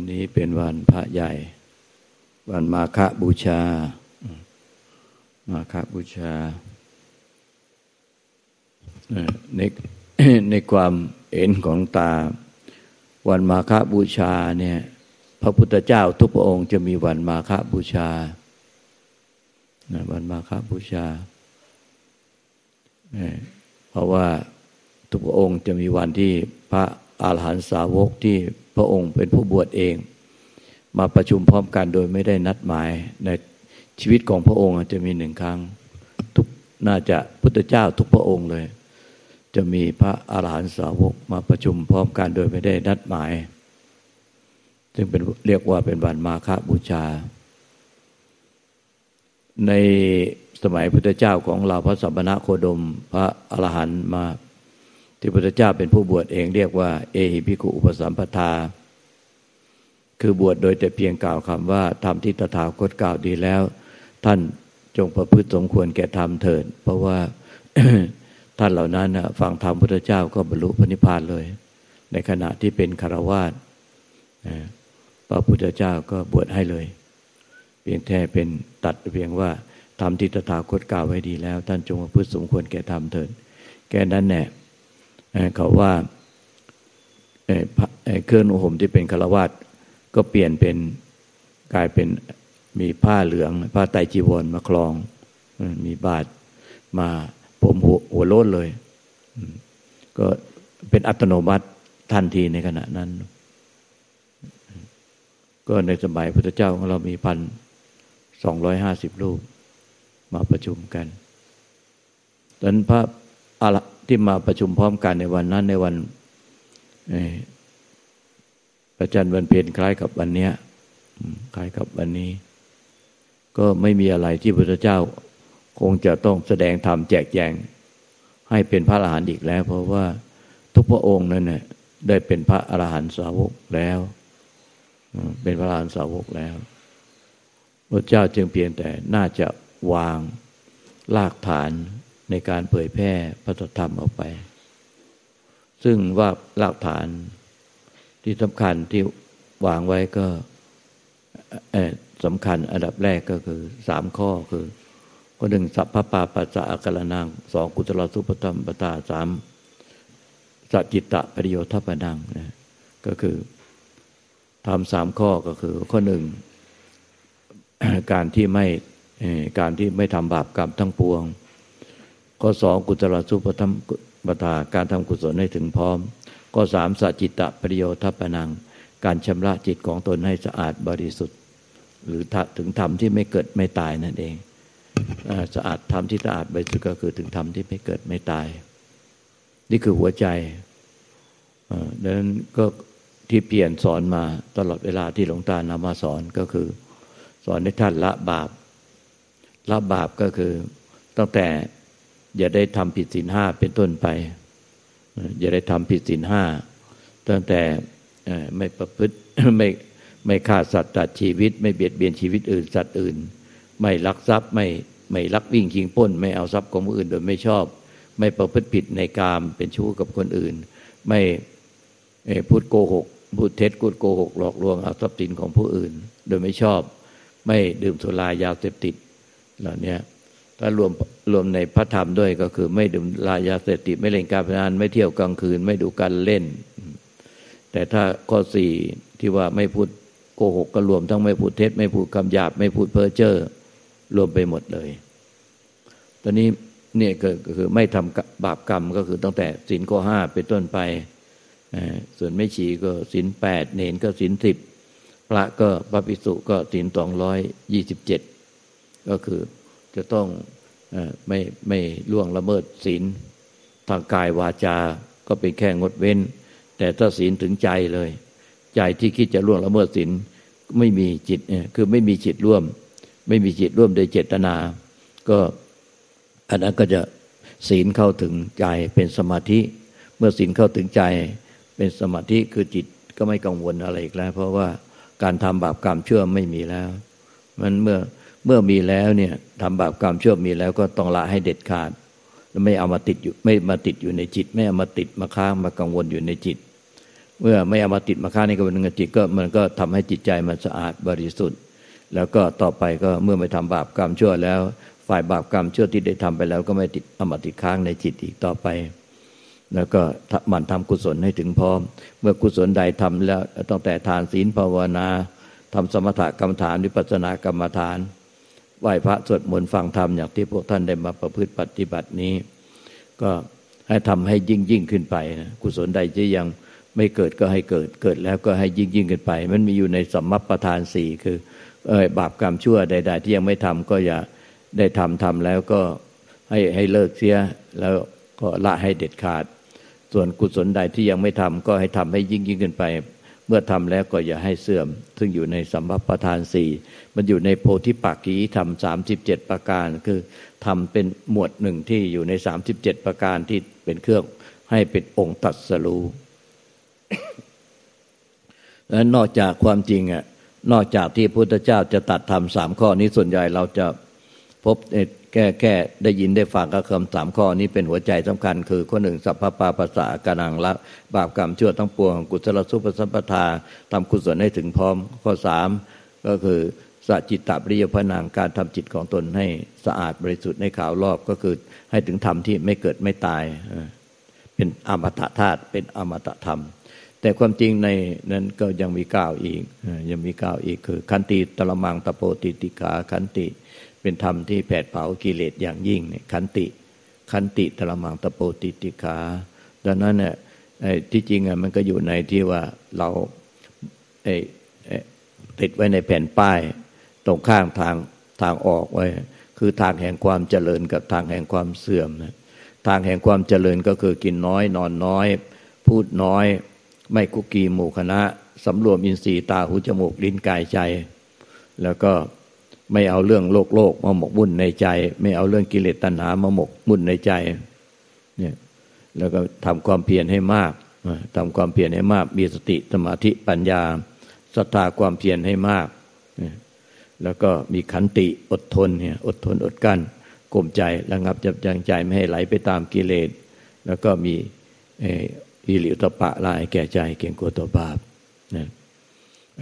วันนี้เป็นวันพระใหญ่ วันมาฆบูชา มาฆบูชา ในในความเห็นของตา วันมาฆบูชาเนี่ย พระพุทธเจ้าทุกพระองค์จะมีวันมาฆบูชา วันมาฆบูชา เพราะว่าทุกพระองค์จะมีวันที่พระอาหารหันตสาวกที่ ระองค์เป็นผู้บวชเอง มาประชุมพร้อมกันโดยไม่ได้นัดหมายในชีวิตของพระองค์จะมีหนึ่งครั้งทุกน่าจะพุทธเจ้าทุกพระองค์เลย จะมีพระอาหารหันตสาวกมาประชุมพร้อมกันโดยไม่ได้นัดหมาย ซึ่งเป็นเรียกว่าเป็นวันมาฆบูชา ในสมัยพุทธเจ้าของเราพระสัมณะโคดม พระอรหันต์มา ที่พระเจ้าเป็นผู้บวชเองเรียกว่า เอหิภิกขุอุปสัมปทา คือบวชโดยแต่เพียงกล่าวคำว่าทำที่ตถาคตกล่าวดีแล้ว ท่านจงประพฤติสมควรแก่ธรรมเถิด เพราะว่าท่านเหล่านั้นฟังธรรมพุทธเจ้าก็บรรลุพระนิพพานเลย ในขณะที่เป็นคารวาสพระพุทธเจ้าก็บวชให้เลย เพียงแค่เป็นตัดเพียงว่าทำที่ตถาคตกล่าวไว้ดีแล้ว ท่านจงประพฤติสมควรแก่ธรรมเถิดแก่นั้นแน่ เขาว่าเครื่องอุห่มที่เป็นคารวาสก็เปลี่ยนเป็นกลายเป็นมีผ้าเหลือง ผ้าไตจีวรมาคลอง มีบาทมาผมหัวหัวโลดเลย ก็เป็นอัตโนมัติทันทีในขณะนั้น ก็ในสมัยพุทธเจ้าของเรามีพันสองร้อยห้าสิบรูปมาประชุมกันตอนพระอะ ที่มาประชุมพร้อมกันในวันนั้นในวันประจันวันเพ็ญคล้ายกับวันนี้คล้ายกับวันนี้ ก็ไม่มีอะไรที่พระเจ้าคงจะต้องแสดงธรรมแจกแจง ให้เป็นพระอรหันต์อีกแล้ว เพราะว่าทุกพระองค์นั้นเนี่ยได้เป็นพระอรหันต์สาวกแล้ว เป็นพระอรหันต์สาวกแล้ว พระเจ้าจึงเพียงแต่น่าจะวางรากฐาน ในการเผยแพร่พระธรรมออกไป ซึ่งว่าหลักฐานที่สำคัญที่วางไว้ก็สำคัญอันดับแรกก็คือสามข้อคือข้อหนึ่งสัพพปาปัสสะอักลนังสองกุตลสุปธรรมปตาสามสัจจิตะปริโยทัปนังนะก็คือทำสามข้อก็คือ ข้อหนึ่งการที่ไม่การที่ไม่ทำบาปกรรมทั้งปวง ข้อสองกุศลสุปธรรมปทาการทำกุศลให้ถึงพร้อม ข้อสามสัจจิตะปริโยทัปนัง การชำระจิตของตนให้สะอาดบริสุทธิ์ หรือถึงธรรมที่ไม่เกิดไม่ตายนั่นเองสะอาดธรรมที่สะอาดบริสุทธิ์ก็คือถึงธรรมที่ไม่เกิดไม่ตาย นี่คือหัวใจดังนั้นก็ที่เปลี่ยนสอนมาตลอดเวลาที่หลวงตานำมาสอนก็คือ สอนให้ท่านละบาปละบาปก็คือตั้งแต่ อย่าได้ทำผิดศีลห้าเป็นต้นไป อย่าได้ทำผิดศีลห้าตั้งแต่ไม่ประพฤติไม่ไม่ฆ่าสัตว์ตัดชีวิต ไม่เบียดเบียนชีวิตอื่นสัตว์อื่น ไม่ลักทรัพย์ไม่ไม่ลักวิ่งชิงป้น ไม่เอาทรัพย์ของผู้อื่นโดยไม่ชอบ ไม่ประพฤติผิดในกามเป็นชู้กับคนอื่น ไม่พูดโกหกพูดเท็จพูดโกหกหลอกลวงเอาทรัพย์สินของผู้อื่น โดยไม่ชอบ ไม่ดื่มสุรายาเสพติดเหล่านี้ ถ้ารวมรวมในพระธรรมด้วยก็คือ ไม่ดื่มลายาเสพติดไม่เล่นการพนันไม่เที่ยวกลางคืน ไม่ดูการเล่น แต่ถ้าข้อสี่ที่ว่าไม่พูดโกหกก็รวมทั้งไม่พูดเท็จ ไม่พูดคำหยาบ ไม่พูดเพ้อเจ้อรวมไปหมดเลย ตอนนี้เนี่ยก็คือไม่ทำบาปกรรมก็คือตั้งแต่ศีลข้อห้าเป็นต้นไป ส่วนไม่ฉีก็ศีลแปดเนนก็ศีลสิบพระก็พระภิกษุก็ศีลสองร้อยยี่สิบเจ็ดก็คือ จะต้องไม่ไม่ล่วงละเมิดศีลทางกายวาจาก็เป็นแค่งดเว้น แต่ถ้าศีลถึงใจเลย ใจที่คิดจะล่วงละเมิดศีลไม่มีจิตคือไม่มีจิตร่วม ไม่มีจิตร่วมโดยเจตนา ก็อันนั้นก็จะศีลเข้าถึงใจเป็นสมาธิ เมื่อศีลเข้าถึงใจเป็นสมาธิคือจิตก็ไม่กังวลอะไรอีกแล้ว เพราะว่าการทำบาปกรรมเชื่อไม่มีแล้ว มันเมื่อ เมื่อมีแล้วเนี่ยทำบาปกรรมชั่วมีแล้วก็ต้องละให้เด็ดขาดแล้วไม่เอามาติดอยู่ไม่มาติดอยู่ในจิต ไม่เอามาติดมาค้างมากังวลอยู่ในจิต เมื่อไม่เอามาติดมาค้างในกระบวนการจิตก็มันก็ทำให้จิตใจมันสะอาดบริสุทธิ์ แล้วก็ต่อไปก็เมื่อไม่ทำบาปกรรมชั่วแล้ว ฝ่ายบาปกรรมชั่วที่ได้ทำไปแล้วก็ไม่ติดเอามาติดค้างในจิตอีกต่อไป แล้วก็มันทำกุศลให้ถึงพร้อม เมื่อกุศลใดทำแล้วตั้งแต่ทานศีลภาวนาทำสมถกรรมฐานวิปัสสนากรรมฐาน ไหว้พระสวดมนต์ฟังธรรมอย่างที่พวกท่านได้มาประพฤติปฏิบัตินี้ ก็ให้ทำให้ยิ่งยิ่งขึ้นไปนะกุศลใดที่ยังไม่เกิดก็ให้เกิดเกิดแล้วก็ให้ยิ่งยิ่งขึ้นไป มันมีอยู่ในสมมัปประธานสี่คือเออบาปกรรมชั่วใด ๆ ที่ยังไม่ทำก็อย่าได้ทำทำแล้วก็ให้ให้เลิกเสียแล้วก็ละให้เด็ดขาด ส่วนกุศลใดที่ยังไม่ทำก็ให้ทำให้ยิ่งยิ่งขึ้นไป เมื่อทำแล้วก็อย่าให้เสื่อม ซึ่งอยู่ในสัมภประธานสี่มันอยู่ในโพธิปักกีธรรมสามสิบเจ็ดประการ คือทำเป็นหมวดหนึ่งที่อยู่ในสามสิบเจ็ดประการที่เป็นเครื่องให้เป็นองค์ตัดสรู้และนอกจากความจริงอะนอกจากที่พุทธเจ้าจะตัดทำสามข้อนี้ส่วนใหญ่เราจะพบใน แค่แค่ได้ยินได้ฟังก็คำสามข้อนี้เป็นหัวใจสำคัญ คือข้อหนึ่งสัพพปาภาษากานังละบาปกรรมชั่วทั้งปวงกุศลสุปสัมปทาทำกุศลให้ถึงพร้อม ข้อสามก็คือสัจิตตปริยพนางการทำจิตของตนให้สะอาดบริสุทธิ์ในข่าวรอบก็คือให้ถึงธรรมที่ไม่เกิดไม่ตาย เป็นอมตะธาตุเป็นอมตะธรรม แต่ความจริงในนั้นก็ยังมีก้าวอีกยังมีก้าวอีกคือ ขันติตละมังตะโปติติกาขันติ เป็นธรรมที่แผดเผากิเลสอย่างยิ่งเนี่ยขันติขันติตละมังตะโปติติกาดังนั้นเนี่ยที่จริงอะมันก็อยู่ในที่ว่าเราติดไว้ในแผ่นป้าย ตรงข้างทางทางออกไว้ คือทางแห่งความเจริญกับทางแห่งความเสื่อมนะทางแห่งความเจริญก็คือกินน้อย นอนน้อย พูดน้อย ไม่กุกีหมู่คณะสำรวมอินทรีย์ตาหูจมูกลิ้นกายใจ แล้วก็ ไม่เอาเรื่องโลกโลกมาหมกมุ่นในใจ ไม่เอาเรื่องกิเลสตัณหามาหมกมุ่นในใจเนี่ยแล้วก็ทำความเพียรให้มากทำความเพียรให้มาก มีสติสมาธิปัญญาศรัทธาความเพียรให้มาก แล้วก็มีขันติอดทนเนี่ยอดทนอดกั้นกลมใจระงับจับยังใจไม่ให้ไหลไปตามกิเลส แล้วก็มีอิริยตปะลายแก่ใจเก่งกลัวต่อบาปนะ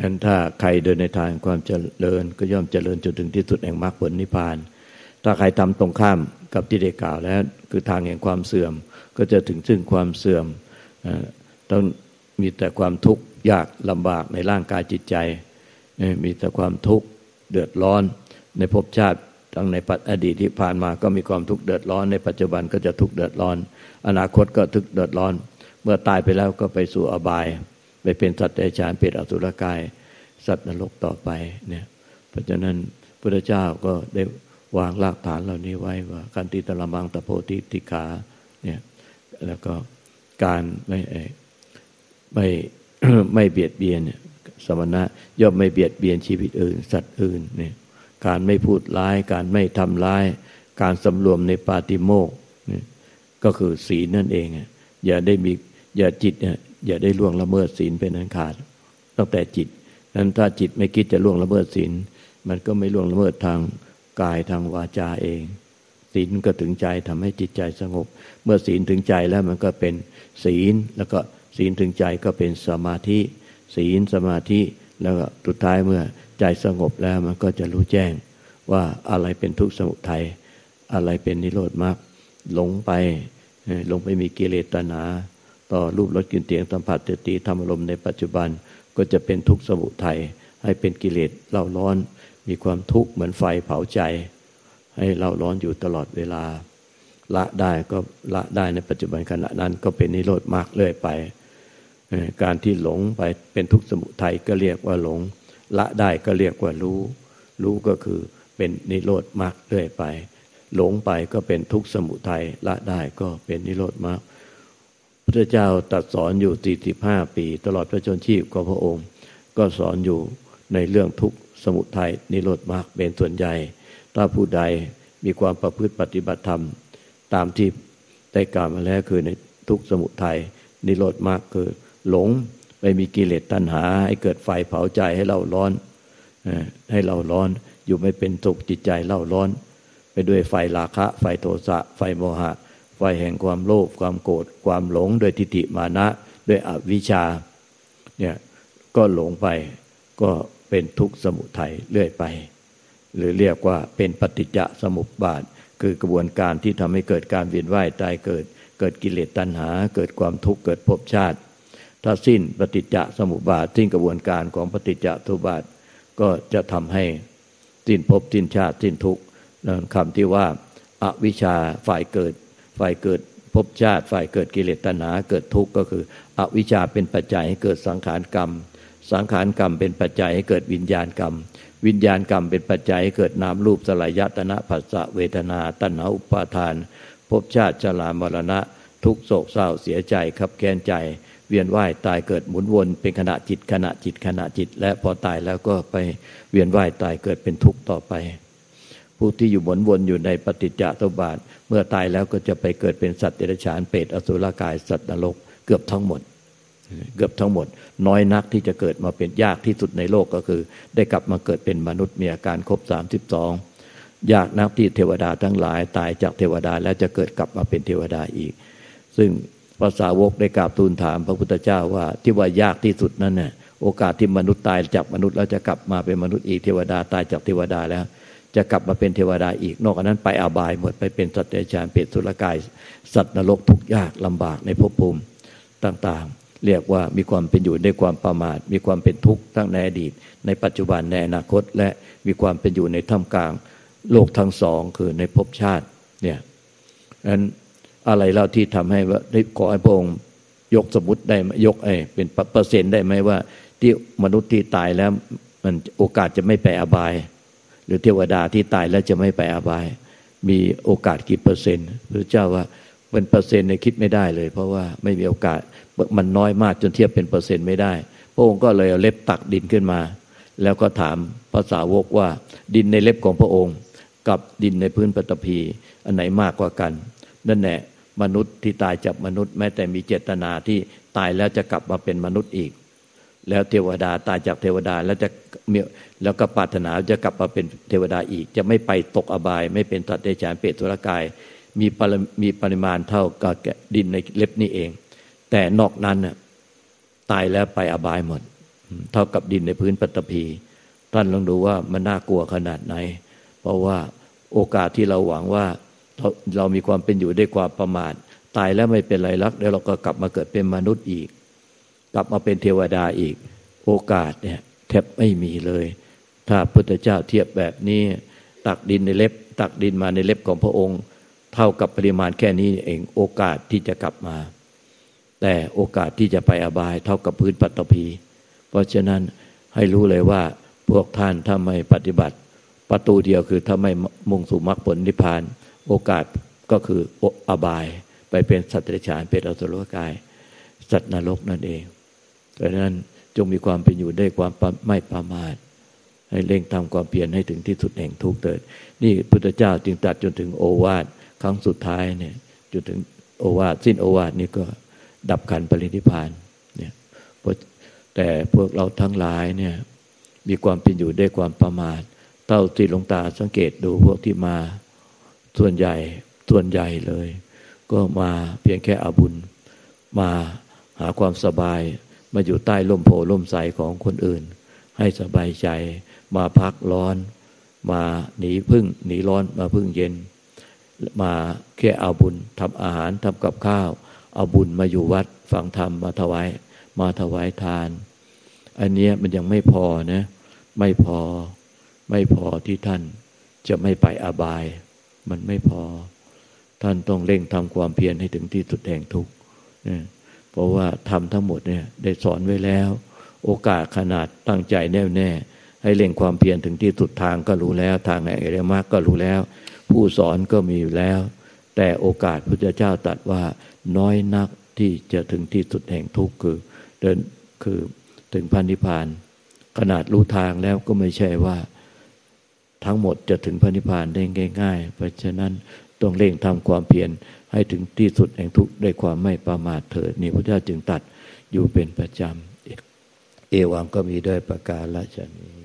อันถ้าใครเดินในทางความเจริญ ก็ย่อมเจริญจนถึงที่สุดแห่งมรรคผลนิพพาน ถ้าใครทำตรงข้ามกับที่ได้กล่าวแล้ว คือทางแห่งความเสื่อม ก็จะถึงซึ่งความเสื่อมต้องมีแต่ความทุกข์ยากลำบากในร่างกายจิตใจ มีแต่ความทุกข์เดือดร้อน ในภพชาติทั้งในปัจอดีตที่ผ่านมาก็มีความทุกข์เดือดร้อน ในปัจจุบันก็จะทุกข์เดือดร้อน อนาคตก็ทุกข์เดือดร้อน เมื่อตายไปแล้วก็ไปสู่อบาย ไปเป็นสัตว์เดรัจฉานเป็นอสุรกาย สัตว์นรกต่อไปเนี่ยเพราะฉะนั้นพระเจ้าก็ได้วางรากฐานเหล่านี้ไว้ว่าการติตละมังตะโพธิติขาเนี่ยแล้วก็การไม่ไม่ไม่เบียดเบียนสมณะย่อมไม่เบียดเบียนชีวิตอื่น สัตว์อื่นเนี่ยการไม่พูดร้าย การไม่ทำร้าย การสำรวมในปาติโมกนี่ก็คือศีลนั่นเอง อย่าได้มีอย่าจิตเนี่ย อย่าได้ล่วงละเมิดศีลเป็นอันขาด ตั้งแต่จิตนั้นถ้าจิตไม่คิดจะล่วงละเมิดศีลมันก็ไม่ล่วงละเมิดทางกายทางวาจาเองศีลก็ถึงใจทำให้จิตใจสงบ เมื่อศีลถึงใจแล้วมันก็เป็นศีลแล้วก็ศีลถึงใจก็เป็นสมาธิ ศีลสมาธิแล้วก็สุดท้ายเมื่อใจสงบแล้วมันก็จะรู้แจ้งว่าอะไรเป็นทุกข์สมุทัยอะไรเป็นนิโรธมรรคหลงไปหลงไปมีกิเลสตัณหา ต่อรูปรสกลิ่นเสียงสัมผัสเจตีธรรมลมในปัจจุบันก็จะเป็นทุกข์สมุทัยให้เป็นกิเลสเล่าร้อน มีความทุกข์เหมือนไฟเผาใจ ให้เล่าร้อนอยู่ตลอดเวลา ละได้ก็ละได้ในปัจจุบันขณะนั้นก็เป็นนิโรธมากเรื่อยไป การที่หลงไปเป็นทุกข์สมุทัยก็เรียกว่าหลง ละได้ก็เรียกว่ารู้ รู้ก็คือเป็นนิโรธมากเรื่อยไป หลงไปก็เป็นทุกข์สมุทัยละได้ก็เป็นนิโรธมรรค พระเจ้าตัดสอนอยู่สี่สิบห้าปี ตลอดพระชนชีพของพระองค์ ก็สอนอยู่ในเรื่องทุกข์สมุทัยนิโรธมรรคเป็นส่วนใหญ่ ถ้าผู้ใดมีความประพฤติปฏิบัติธรรม ตามที่ได้กล่าวมาแล้วคือในทุกสมุทัยนิโรธมรรคคือหลงไปมีกิเลสตัณหา ให้เกิดไฟเผาใจให้เราร้อนให้เราร้อนอยู่ไม่เป็นสุขจิตใจเล่าร้อน ไปด้วยไฟราคะ ไฟโทสะ ไฟโมหะ ไฟแห่งความโลภความโกรธความหลงด้วยทิฏฐิมานะด้วยอวิชชาเนี่ยก็หลงไปก็เป็นทุกข์สมุทัยเรื่อยไป หรือเรียกว่าเป็นปฏิจจสมุปบาท คือกระบวนการที่ทำให้เกิดการเวียนว่ายตายเกิด เกิดกิเลสตัณหา เกิดความทุกข์เกิดภพชาติ ถ้าสิ้นปฏิจจสมุปบาทสิ้นกระบวนการของปฏิจจสมุบาท ก็จะทำให้สิ้นภพสิ้นชาติสิ้นทุกข์คำที่ว่าอาวิชชาฝ่ายเกิด ฝ่ายเกิดภพชาติ ฝ่ายเกิดกิเลสตัณหาเกิดทุกข์ก็คือ อวิชชาเป็นปัจจัยให้เกิดสังขารกรรม สังขารกรรมเป็นปัจจัยให้เกิดวิญญาณกรรม วิญญาณกรรมเป็นปัจจัยให้เกิดนามรูปสลายยตนะผัสสะเวทนา ตัณหาอุปาทานภพชาติชรามรณะ ทุกโศกเศร้าเสียใจขับแค้นใจ เวียนว่ายตายเกิดหมุนวนเป็นขณะจิตขณะจิตขณะจิต และพอตายแล้วก็ไปเวียนว่ายตายเกิดเป็นทุกข์ต่อไป ผู้ที่อยู่หมุนวนอยู่ในปฏิจจสมบาท เมื่อตายแล้วก็จะไปเกิดเป็นสัตว์เดรัจฉานเปรตอสุรกายสัตว์นรกเกือบทั้งหมด เกือบทั้งหมด น้อยนักที่จะเกิดมาเป็นยากที่สุดในโลกก็คือ ได้กลับมาเกิดเป็นมนุษย์มีอาการครบสามสิบสองยากนักที่เทวดาทั้งหลายตายจากเทวดาแล้วจะเกิดกลับมาเป็นเทวดาอีก ซึ่งภาษาวกได้กราบทูลถามพระพุทธเจ้าว่าที่ว่ายากที่สุดนั่นน่ะโอกาสที่มนุษย์ตายจากมนุษย์แล้วจะกลับมาเป็นมนุษย์อีกเทวดาตายจากเทวดาแล้ว จะกลับมาเป็นเทวดาอีก นอกจากนั้นไปอาบายหมดไปเป็นสัตว์เดรัจฉานเปรตสุรกาย สัตว์นรกทุกยากลำบากในภพภูมิต่างๆ เรียกว่ามีความเป็นอยู่ด้วยความประมาท มีความเป็นทุกข์ทั้งในอดีต ในปัจจุบันในอนาคต และมีความเป็นอยู่ในท่ามกลางโลกทั้งสองคือในภพชาติเนี่ยนั้นอะไรเล่าที่ทำให้ว่าได้ขอให้พระองค์ยกสมมติได้ยกไอ้เป็นเปอร์เซ็นต์ได้ไหมว่า ที่มนุษย์ที่ตายแล้วมันโอกาสจะไม่ไปอบาย หรือเทวดาที่ตายแล้วจะไม่ไปอาบาย มีโอกาสกี่เปอร์เซ็นต์พระเจ้าว่าเป็นเปอร์เซ็นต์ในคิดไม่ได้เลย เพราะว่าไม่มีโอกาสมันน้อยมากจนเทียบเป็นเปอร์เซ็นต์ไม่ได้ พระองค์ก็เลยเอาเล็บตักดินขึ้นมา แล้วก็ถามพระสาวกว่าดินในเล็บของพระองค์ กับดินในพื้นปฐพีอันไหนมากกว่ากัน นั่นแหละมนุษย์ที่ตายจากมนุษย์แม้แต่มีเจตนาที่ตายแล้วจะกลับมาเป็นมนุษย์อีก แล้วเทวดาตายจากเทวดาแล้วจะมีแล้วก็ปรารถนาจะกลับมาเป็นเทวดาอีก จะไม่ไปตกอบาย ไม่เป็นตัดเดชานเปรตตุรกาย มีปรมีปริมาณเท่ากับดินในเล็บนี่เอง แต่นอกนั้นน่ะตายแล้วไปอบายหมด เท่ากับดินในพื้นปฐพีท่านลองดูว่ามันน่ากลัวขนาดไหน เพราะว่าโอกาสที่เราหวังว่าเราเรามีความเป็นอยู่ด้วยความประมาท ตายแล้วไม่เป็นไรลักเดี๋ยวเราก็กลับมาเกิดเป็นมนุษย์อีก กลับมาเป็นเทวดาอีก โอกาสเนี่ยแทบไม่มีเลย ถ้าพุทธเจ้าเทียบแบบนี้ ตักดินในเล็บ ตักดินมาในเล็บของพระองค์ เท่ากับปริมาณแค่นี้เองโอกาสที่จะกลับมา แต่โอกาสที่จะไปอบายเท่ากับพื้นปัตตภีเพราะฉะนั้นให้รู้เลยว่าพวกท่านถ้าไม่ปฏิบัติ ประตูเดียวคือถ้าไม่มุ่งสู่มรรคผลนิพพาน โอกาสก็คืออบาย ไปเป็นสัตว์เดรัจฉานเป็นอสุรกาย สัตว์นรกนั่นเอง ดังนั้นจงมีความเป็นอยู่ได้ความไม่ประมาทให้เร่งทำความเพียรให้ถึงที่สุดแห่งทุกเติด นี่พุทธเจ้าจึงตัดจนถึงโอวาทครั้งสุดท้ายเนี่ยจนถึงโอวาทสิ้นโอวาทนี่ก็ดับขันปรินิพานเนี่ยแต่พวกเราทั้งหลายเนี่ยมีความเป็นอยู่ได้ความประมาทเต้าที่ลงตาสังเกตดูพวกที่มาส่วนใหญ่ส่วนใหญ่เลย ก็มาเพียงแค่อาบุญ มาหาความสบาย มาอยู่ใต้ร่มโพล่มใสของคนอื่น ให้สบายใจมาพักร้อน มาหนีพึ่งหนีร้อนมาพึ่งเย็น มาแค่เอาบุญทำอาหารทำกับข้าว เอาบุญมาอยู่วัดฟังธรรมมาถวายมาถวายทาน อันนี้มันยังไม่พอนะไม่พอไม่พอที่ท่านจะไม่ไปอบาย มันไม่พอ ท่านต้องเร่งทำความเพียรให้ถึงที่สุดแห่งทุกข์ ราะว่าทำทั้งหมดเนี่ยได้สอนไว้แล้ว โอกาสขนาดตั้งใจแน่วแน่ ให้เล่งความเพียรถึงที่สุดทางก็รู้แล้ว ทางแห่งอริยมรรคก็รู้แล้ว ผู้สอนก็มีอยู่แล้ว แต่โอกาสพระเจ้าตรัสว่าน้อยนักที่จะถึงที่สุดแห่งทุกข์คือเดินคือถึงพันธิพาน ขนาดรู้ทางแล้วก็ไม่ใช่ว่า ทั้งหมดจะถึงพันธิพานได้ง่าย ๆ เพราะฉะนั้นต้องเร่งทำความเพียร ให้ถึงที่สุดแห่งทุกข์ด้วยความไม่ประมาทเถิดนี่พระเจ้าจึงตัดอยู่เป็นประจำเอวังก็มีด้วยประการละชนี้